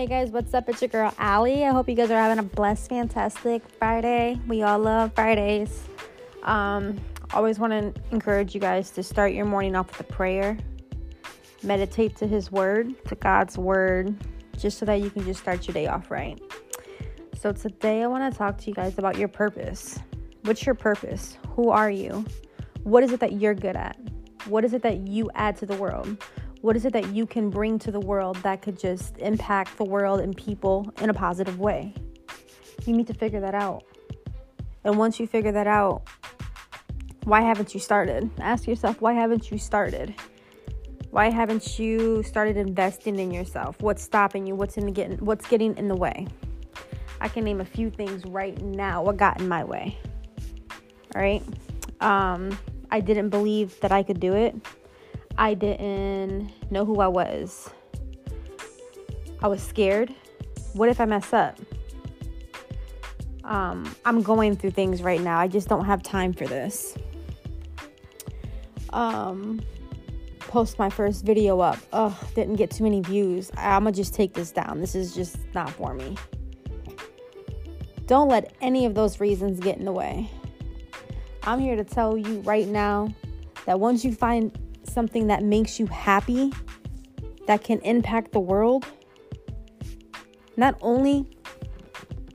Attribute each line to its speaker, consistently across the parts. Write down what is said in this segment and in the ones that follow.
Speaker 1: Hey guys, what's up? It's your girl Allie. I hope you guys are having a blessed, fantastic Friday. We all love Fridays. Um, always want to encourage you guys to start your morning off with a prayer. Meditate to His Word, to God's Word, just so that you can just start your day off right. So today I want to talk to you guys about your purpose. What's your purpose? Who are you? What is it that you're good at? What is it that you add to the world? What is it that you can bring to the world that could just impact the world and people in a positive way? You need to figure that out. And once you figure that out, why haven't you started? Ask yourself, why haven't you started? Why haven't you started investing in yourself? What's stopping you? What's in the getting what's getting in the way? I can name a few things right now what got in my way. All right? Um, I didn't believe that I could do it. I didn't know who I was. I was scared. What if I mess up? Um, I'm going through things right now. I just don't have time for this. Um, post my first video up. Ugh, didn't get too many views. I'm gonna just take this down. This is just not for me. Don't let any of those reasons get in the way. I'm here to tell you right now that once you find something that makes you happy, that can impact the world, not only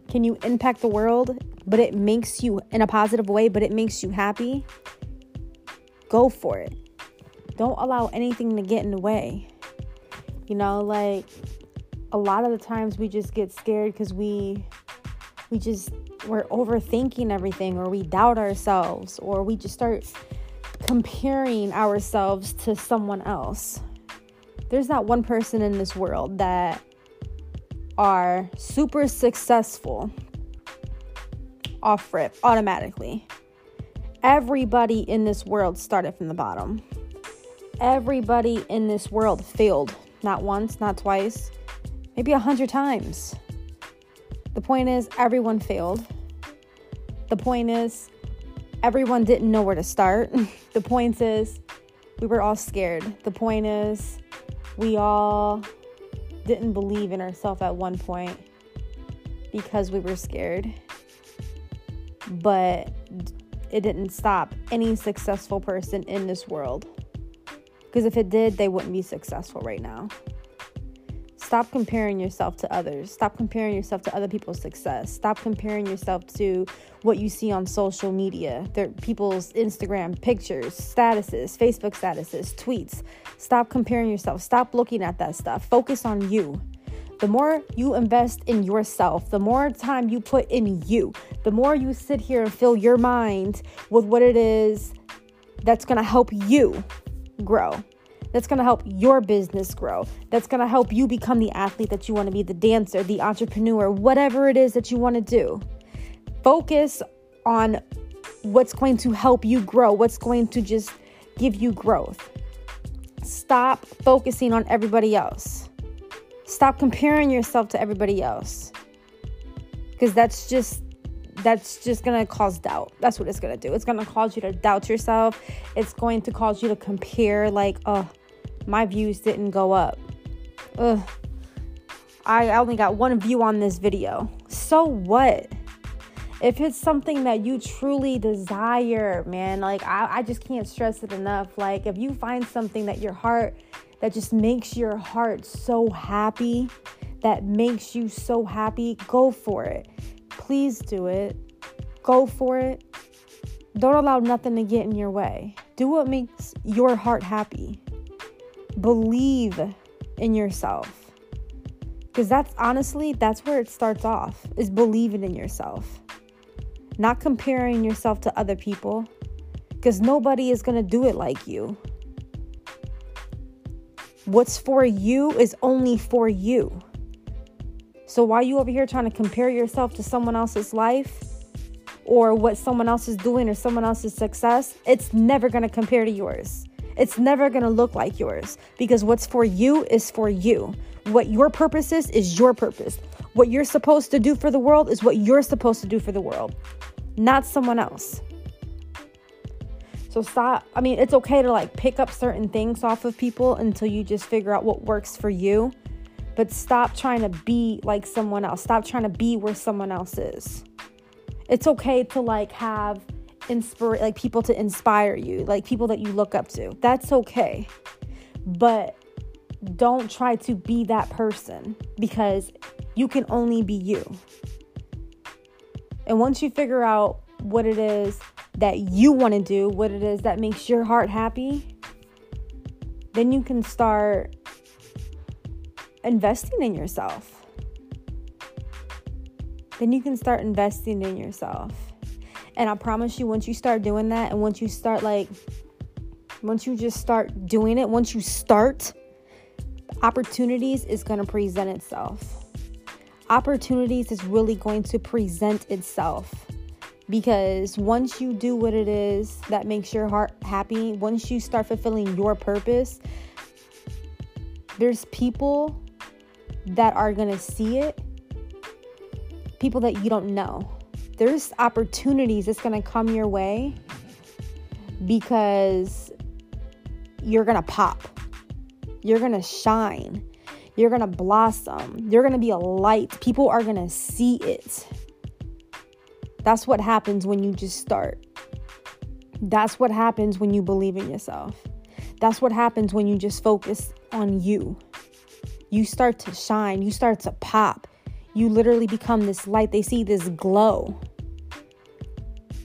Speaker 1: can you impact the world, but it makes you in a positive way, but it makes you happy, go for it. Don't allow anything to get in the way. You know, like a lot of the times we just get scared because we we just we're overthinking everything or we doubt ourselves or we just start comparing ourselves to someone else. There's not one person in this world that are super successful off rip automatically. Everybody in this world started from the bottom. Everybody in this world failed not once, not twice, maybe a hundred times. The point is, everyone failed. The point is, everyone didn't know where to start. the point is, we were all scared. The point is, we all didn't believe in ourselves at one point because we were scared. But it didn't stop any successful person in this world. Because if it did, they wouldn't be successful right now. Stop comparing yourself to others. Stop comparing yourself to other people's success. Stop comparing yourself to what you see on social media. Their people's Instagram pictures, statuses, Facebook statuses, tweets. Stop comparing yourself. Stop looking at that stuff. Focus on you. The more you invest in yourself, the more time you put in you, the more you sit here and fill your mind with what it is that's going to help you grow that's going to help your business grow, that's going to help you become the athlete that you want to be, the dancer, the entrepreneur, whatever it is that you want to do. Focus on what's going to help you grow, what's going to just give you growth. Stop focusing on everybody else. Stop comparing yourself to everybody else. Because that's just that's just to cause doubt. That's what it's to do. It's to cause you to doubt yourself. It's going to cause you to compare like, oh, my views didn't go up. Ugh. I only got one view on this video. So what? If it's something that you truly desire, man, like I, I just can't stress it enough. Like if you find something that your heart that just makes your heart so happy, that makes you so happy, go for it. Please do it. Go for it. Don't allow nothing to get in your way. Do what makes your heart happy believe in yourself. Because that's honestly that's where it starts off is believing in yourself. Not comparing yourself to other people because nobody is going to do it like you. What's for you is only for you. So why are you over here trying to compare yourself to someone else's life or what someone else is doing or someone else's success it's never going to compare to yours it's never going to look like yours because what's for you is for you. What your purpose is, is your purpose. What you're supposed to do for the world is what you're supposed to do for the world, not someone else. So stop. I mean, it's okay to like pick up certain things off of people until you just figure out what works for you. But stop trying to be like someone else. Stop trying to be where someone else is. It's okay to like have inspire like people to inspire you, like people that you look up to. That's okay. But don't try to be that person because you can only be you. And once you figure out what it is that you want to do, what it is that makes your heart happy, then you can start investing in yourself. Then you can start investing in yourself. And I promise you, once you start doing that, and once you start like, once you just start doing it, once you start, opportunities is going to present itself. Opportunities is really going to present itself because once you do what it is that makes your heart happy, once you start fulfilling your purpose, there's people that are going to see it, people that you don't know. There's opportunities that's going to come your way because you're going to pop. You're going to shine. You're going to blossom. You're going to be a light. People are going to see it. That's what happens when you just start. That's what happens when you believe in yourself. That's what happens when you just focus on you you start to shine, you start to pop. You literally become this light. They see this glow.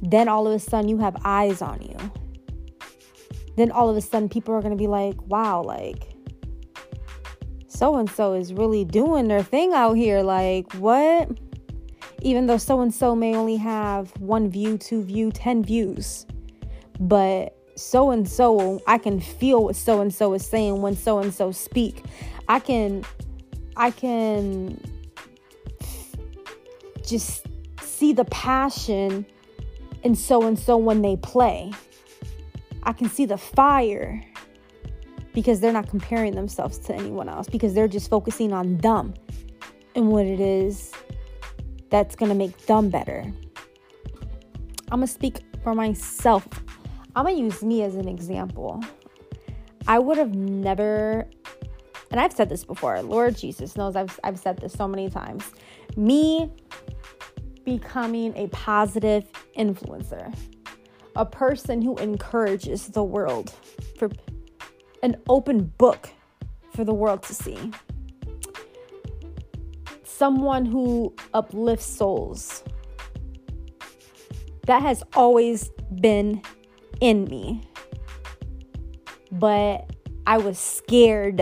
Speaker 1: Then all of a sudden, you have eyes on you. Then all of a sudden, people are going to be like, wow, like, so and so is really doing their thing out here. Like, what? Even though so and so may only have one view, two view, 10 views. But so and so, I can feel what so and so is saying when so and so speak. I can I can just see the passion in so and so when they play. I can see the fire because they're not comparing themselves to anyone else because they're just focusing on them and what it is that's going to make them better. I'm going to speak for myself. I'm going to use me as an example. I would have never and I've said this before, Lord Jesus knows I've, I've said this so many times. Me becoming a positive influencer, a person who encourages the world, for an open book for the world to see, someone who uplifts souls. That has always been in me. But I was scared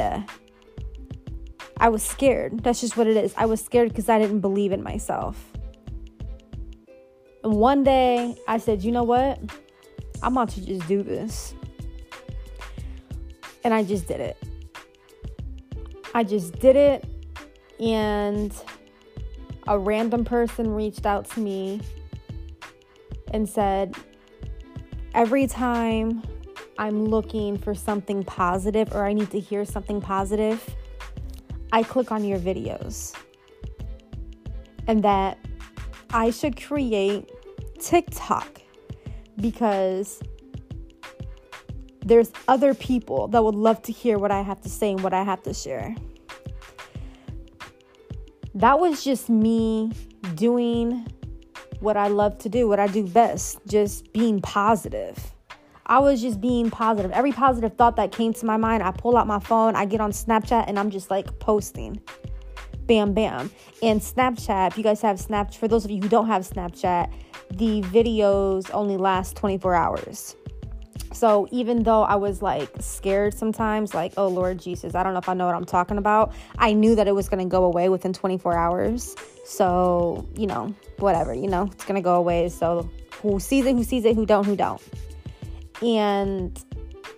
Speaker 1: I was scared. That's just what it is. I was scared because I didn't believe in myself. One day I said, you know what? I'm about to just do this. And I just did it. I just did it. And a random person reached out to me and said, every time I'm looking for something positive or I need to hear something positive, I click on your videos and that I should create TikTok because there's other people that would love to hear what I have to say and what I have to share. That was just me doing what I love to do, what I do best, just being positive. I was just being positive. Every positive thought that came to my mind, I pull out my phone, I get on Snapchat, and I'm just like posting. Bam, bam. And Snapchat, if you guys have Snapchat, for those of you who don't have Snapchat, the videos only last 24 hours. So even though I was like scared sometimes, like, oh Lord Jesus, I don't know if I know what I'm talking about, I knew that it was going to go away within 24 hours. So, you know, whatever, you know, it's going to go away. So who sees it, who sees it, who don't, who don't and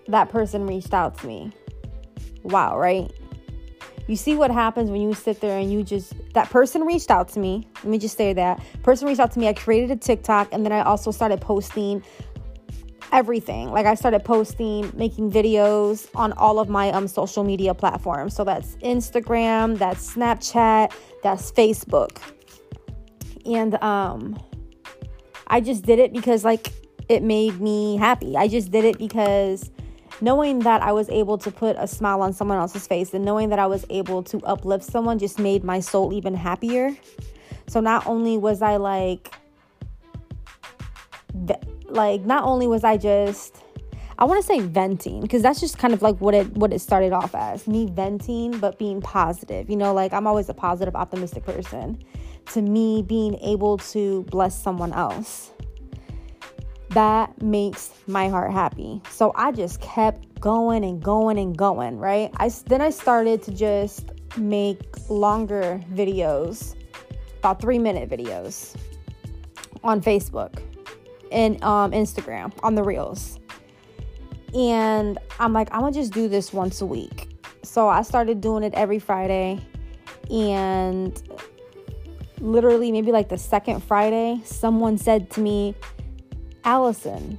Speaker 1: that person reached out to me. Wow, right? You see what happens when you sit there and you just that person reached out to me. Let me just say that. Person reached out to me. I created a TikTok and then I also started posting everything. Like I started posting, making videos on all of my um social media platforms. So that's Instagram, that's Snapchat, that's Facebook. And um I just did it because like it made me happy. I just did it because knowing that I was able to put a smile on someone else's face and knowing that I was able to uplift someone just made my soul even happier. So not only was I like like not only was I just I want to say venting because that's just kind of like what it what it started off as me venting but being positive. You know, like I'm always a positive optimistic person. To me being able to bless someone else that makes my heart happy. So I just kept going and going and going, right? I then I started to just make longer videos, about 3 minute videos on Facebook and um, Instagram on the reels. And I'm like, I'm gonna just do this once a week. So I started doing it every Friday. And literally, maybe like the second Friday, someone said to me, Allison,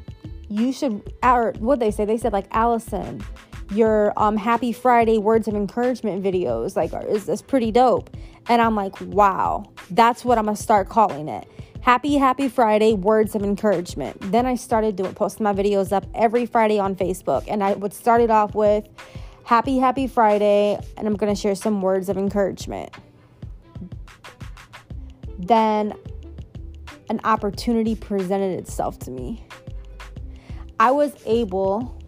Speaker 1: you should, or what they say, they said, like, Allison, your um, Happy Friday words of encouragement videos, like, is this pretty dope? And I'm like, wow, that's what I'm gonna start calling it. Happy, happy Friday, words of encouragement. Then I started doing posting my videos up every Friday on Facebook. And I would start it off with happy, happy Friday, and I'm gonna share some words of encouragement. Then an opportunity presented itself to me. I was able,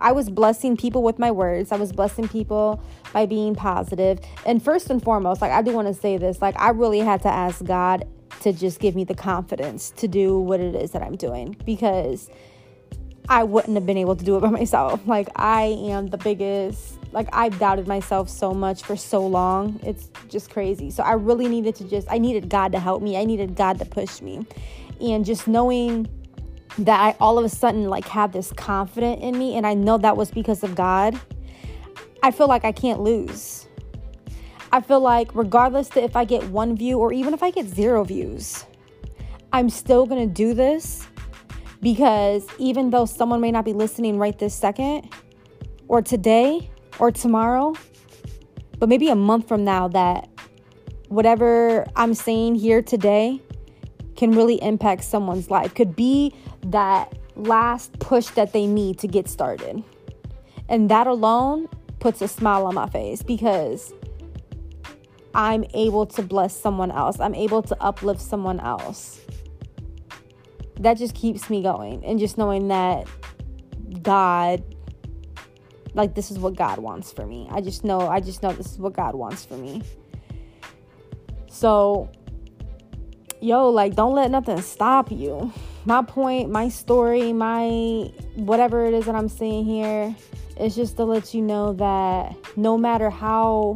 Speaker 1: I was blessing people with my words. I was blessing people by being positive. And first and foremost, like I do want to say this, like I really had to ask God to just give me the confidence to do what it is that I'm doing because I wouldn't have been able to do it by myself. Like, I am the biggest, like, I've doubted myself so much for so long. It's just crazy. So, I really needed to just, I needed God to help me. I needed God to push me. And just knowing that I all of a sudden, like, had this confidence in me, and I know that was because of God, I feel like I can't lose. I feel like regardless if I get one view or even if I get zero views, I'm still going to do this because even though someone may not be listening right this second or today or tomorrow, but maybe a month from now that whatever I'm saying here today can really impact someone's life could be that last push that they need to get started. And that alone puts a smile on my face because I'm able to bless someone else. I'm able to uplift someone else. That just keeps me going. And just knowing that God, like, this is what God wants for me. I just know, I just know this is what God wants for me. So, yo, like, don't let nothing stop you. My point, my story, my whatever it is that I'm saying here is just to let you know that no matter how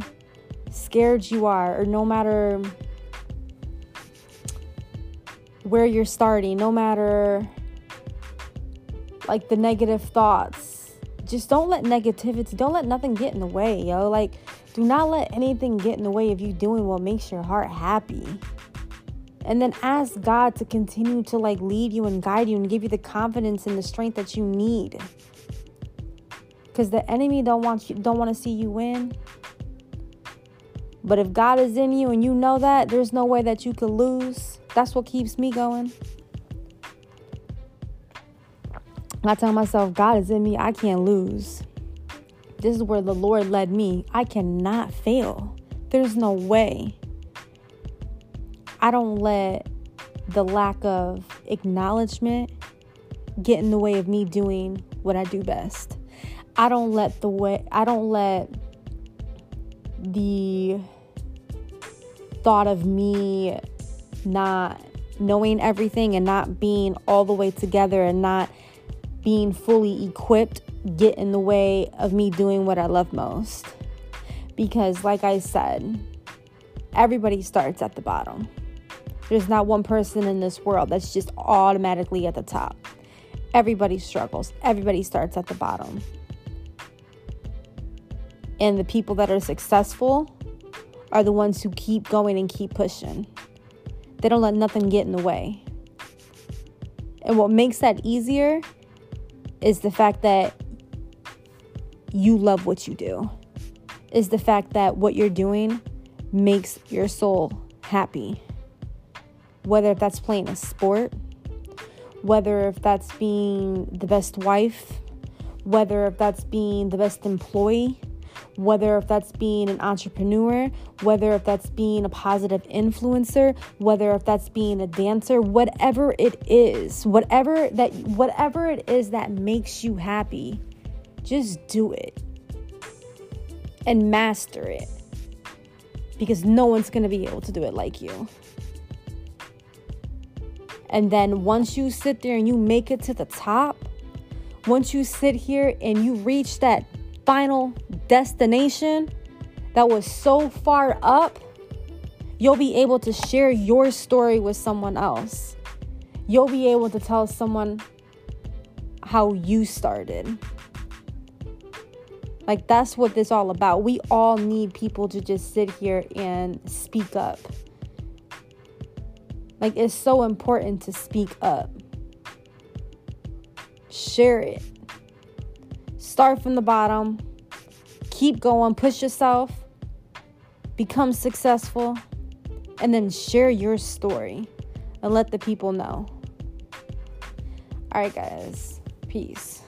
Speaker 1: scared you are, or no matter where you're starting, no matter like the negative thoughts, just don't let negativity, don't let nothing get in the way, yo. Like, do not let anything get in the way of you doing what makes your heart happy. And then ask God to continue to like lead you and guide you and give you the confidence and the strength that you need. Cuz the enemy don't want you don't want to see you win. But if God is in you and you know that, there's no way that you could lose. That's what keeps me going. I tell myself, God is in me, I can't lose. This is where the Lord led me. I cannot fail. There's no way. I don't let the lack of acknowledgement get in the way of me doing what I do best. I don't let the way I don't let the thought of me not knowing everything and not being all the way together and not being fully equipped get in the way of me doing what I love most. Because, like I said, everybody starts at the bottom. There's not one person in this world that's just automatically at the top. Everybody struggles, everybody starts at the bottom. And the people that are successful are the ones who keep going and keep pushing. They don't let nothing get in the way. And what makes that easier is the fact that you love what you do, is the fact that what you're doing makes your soul happy. Whether if that's playing a sport, whether if that's being the best wife, whether if that's being the best employee, whether if that's being an entrepreneur, whether if that's being a positive influencer, whether if that's being a dancer, whatever it is, whatever that whatever it is that makes you happy, just do it. And master it. Because no one's going to be able to do it like you. And then once you sit there and you make it to the top, once you sit here and you reach that final destination that was so far up, you'll be able to share your story with someone else. You'll be able to tell someone how you started. Like, that's what this all about. We all need people to just sit here and speak up. Like, it's so important to speak up. Share it. Start from the bottom. Keep going. Push yourself. Become successful. And then share your story and let the people know. All right, guys. Peace.